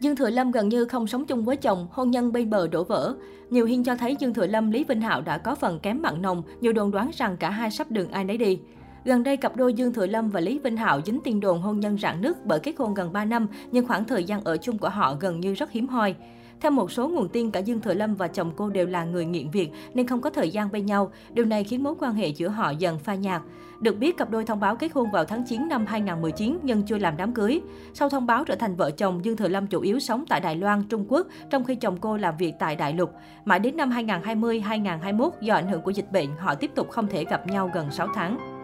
Dương Thừa Lâm gần như không sống chung với chồng, hôn nhân bên bờ đổ vỡ. Nhiều hiên cho thấy Dương Thừa Lâm, Lý Vinh Hạo đã có phần kém mặn nồng, nhiều đồn đoán rằng cả hai sắp đường ai nấy đi. Gần đây, cặp đôi Dương Thừa Lâm và Lý Vinh Hạo dính tin đồn hôn nhân rạn nứt bởi kết hôn gần 3 năm, nhưng khoảng thời gian ở chung của họ gần như rất hiếm hoi. Theo một số nguồn tin, cả Dương Thừa Lâm và chồng cô đều là người nghiện việc nên không có thời gian bên nhau. Điều này khiến mối quan hệ giữa họ dần pha nhạt. Được biết, cặp đôi thông báo kết hôn vào tháng 9 năm 2019 nhưng chưa làm đám cưới. Sau thông báo trở thành vợ chồng, Dương Thừa Lâm chủ yếu sống tại Đài Loan, Trung Quốc, trong khi chồng cô làm việc tại Đại Lục. Mãi đến năm 2020-2021, do ảnh hưởng của dịch bệnh, họ tiếp tục không thể gặp nhau gần 6 tháng.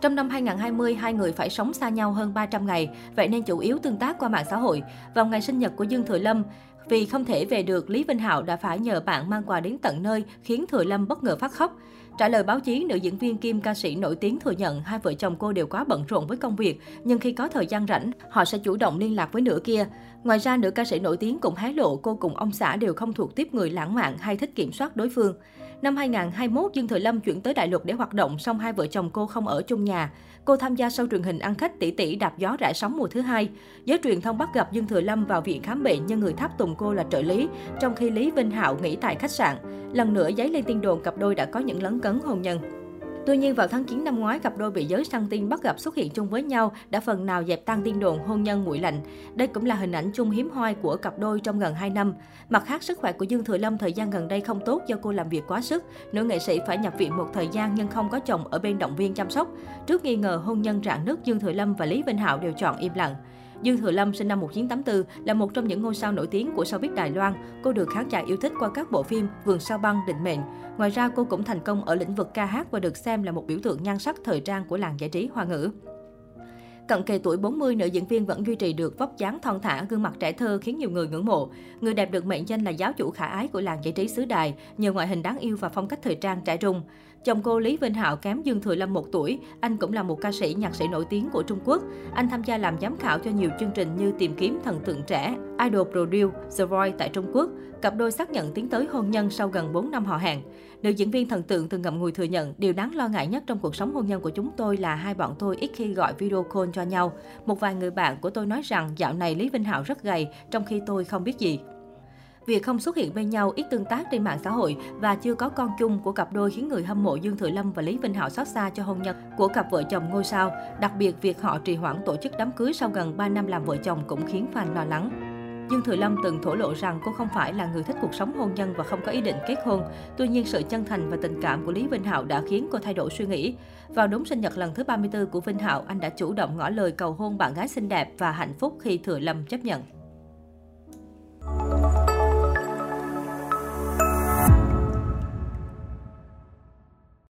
Trong năm 2020, hai người phải sống xa nhau hơn 300 ngày, vậy nên chủ yếu tương tác qua mạng xã hội. Vào ngày sinh nhật của Dương Thừa Lâm, vì không thể về được, Lý Vinh Hạo đã phải nhờ bạn mang quà đến tận nơi, khiến Thừa Lâm bất ngờ phát khóc. Trả lời báo chí, nữ diễn viên kim ca sĩ nổi tiếng thừa nhận hai vợ chồng cô đều quá bận rộn với công việc, nhưng khi có thời gian rảnh, họ sẽ chủ động liên lạc với nửa kia. Ngoài ra, nữ ca sĩ nổi tiếng cũng hé lộ cô cùng ông xã đều không thuộc tiếp người lãng mạn hay thích kiểm soát đối phương. Năm 2021, Dương Thừa Lâm chuyển tới Đại Lục để hoạt động, song hai vợ chồng cô không ở chung nhà. Cô tham gia show truyền hình ăn khách tỷ tỷ đạp gió rải sóng mùa thứ hai. Giới truyền thông bắt gặp Dương Thừa Lâm vào viện khám bệnh nhưng người tháp tùng cô là trợ lý, trong khi Lý Vinh Hạo nghỉ tại khách sạn. Lần nữa giấy lên tin đồn cặp đôi đã có những lấn cấn hôn nhân. Tuy nhiên, vào tháng 9 năm ngoái, cặp đôi bị giới săn tin bắt gặp xuất hiện chung với nhau đã phần nào dẹp tan tin đồn hôn nhân nguội lạnh. Đây cũng là hình ảnh chung hiếm hoi của cặp đôi trong gần 2 năm. Mặt khác, sức khỏe của Dương Thừa Lâm thời gian gần đây không tốt do cô làm việc quá sức. Nữ nghệ sĩ phải nhập viện một thời gian nhưng không có chồng ở bên động viên chăm sóc. Trước nghi ngờ hôn nhân rạn nứt, Dương Thừa Lâm và Lý Vinh Hạo đều chọn im lặng. Dương Thừa Lâm sinh năm 1984 là một trong những ngôi sao nổi tiếng của showbiz Đài Loan. Cô được khán giả yêu thích qua các bộ phim Vườn sao băng, Định mệnh. Ngoài ra, cô cũng thành công ở lĩnh vực ca hát và được xem là một biểu tượng nhan sắc thời trang của làng giải trí hoa ngữ. Cận kề tuổi 40, nữ diễn viên vẫn duy trì được vóc dáng thon thả, gương mặt trẻ thơ khiến nhiều người ngưỡng mộ. Người đẹp được mệnh danh là giáo chủ khả ái của làng giải trí xứ Đài, nhờ ngoại hình đáng yêu và phong cách thời trang trẻ trung. Chồng cô Lý Vinh Hạo kém Dương Thừa Lâm một tuổi, anh cũng là một ca sĩ, nhạc sĩ nổi tiếng của Trung Quốc. Anh tham gia làm giám khảo cho nhiều chương trình như Tìm kiếm thần tượng trẻ, Idol Produce, The Voice tại Trung Quốc. Cặp đôi xác nhận tiến tới hôn nhân sau gần 4 năm họ hẹn. Nữ diễn viên thần tượng từng ngậm ngùi thừa nhận, điều đáng lo ngại nhất trong cuộc sống hôn nhân của chúng tôi là hai bọn tôi ít khi gọi video call cho nhau. Một vài người bạn của tôi nói rằng dạo này Lý Vinh Hạo rất gầy, trong khi tôi không biết gì. Việc không xuất hiện bên nhau, ít tương tác trên mạng xã hội và chưa có con chung của cặp đôi khiến người hâm mộ Dương Thừa Lâm và Lý Vinh Hạo xót xa cho hôn nhân của cặp vợ chồng ngôi sao. Đặc biệt, việc họ trì hoãn tổ chức đám cưới sau gần 3 năm làm vợ chồng cũng khiến fan lo lắng. Dương Thừa Lâm từng thổ lộ rằng cô không phải là người thích cuộc sống hôn nhân và không có ý định kết hôn. Tuy nhiên, sự chân thành và tình cảm của Lý Vinh Hạo đã khiến cô thay đổi suy nghĩ. Vào đúng sinh nhật lần thứ 34 của Vinh Hạo, anh đã chủ động ngỏ lời cầu hôn bạn gái xinh đẹp và hạnh phúc khi Thừa Lâm chấp nhận.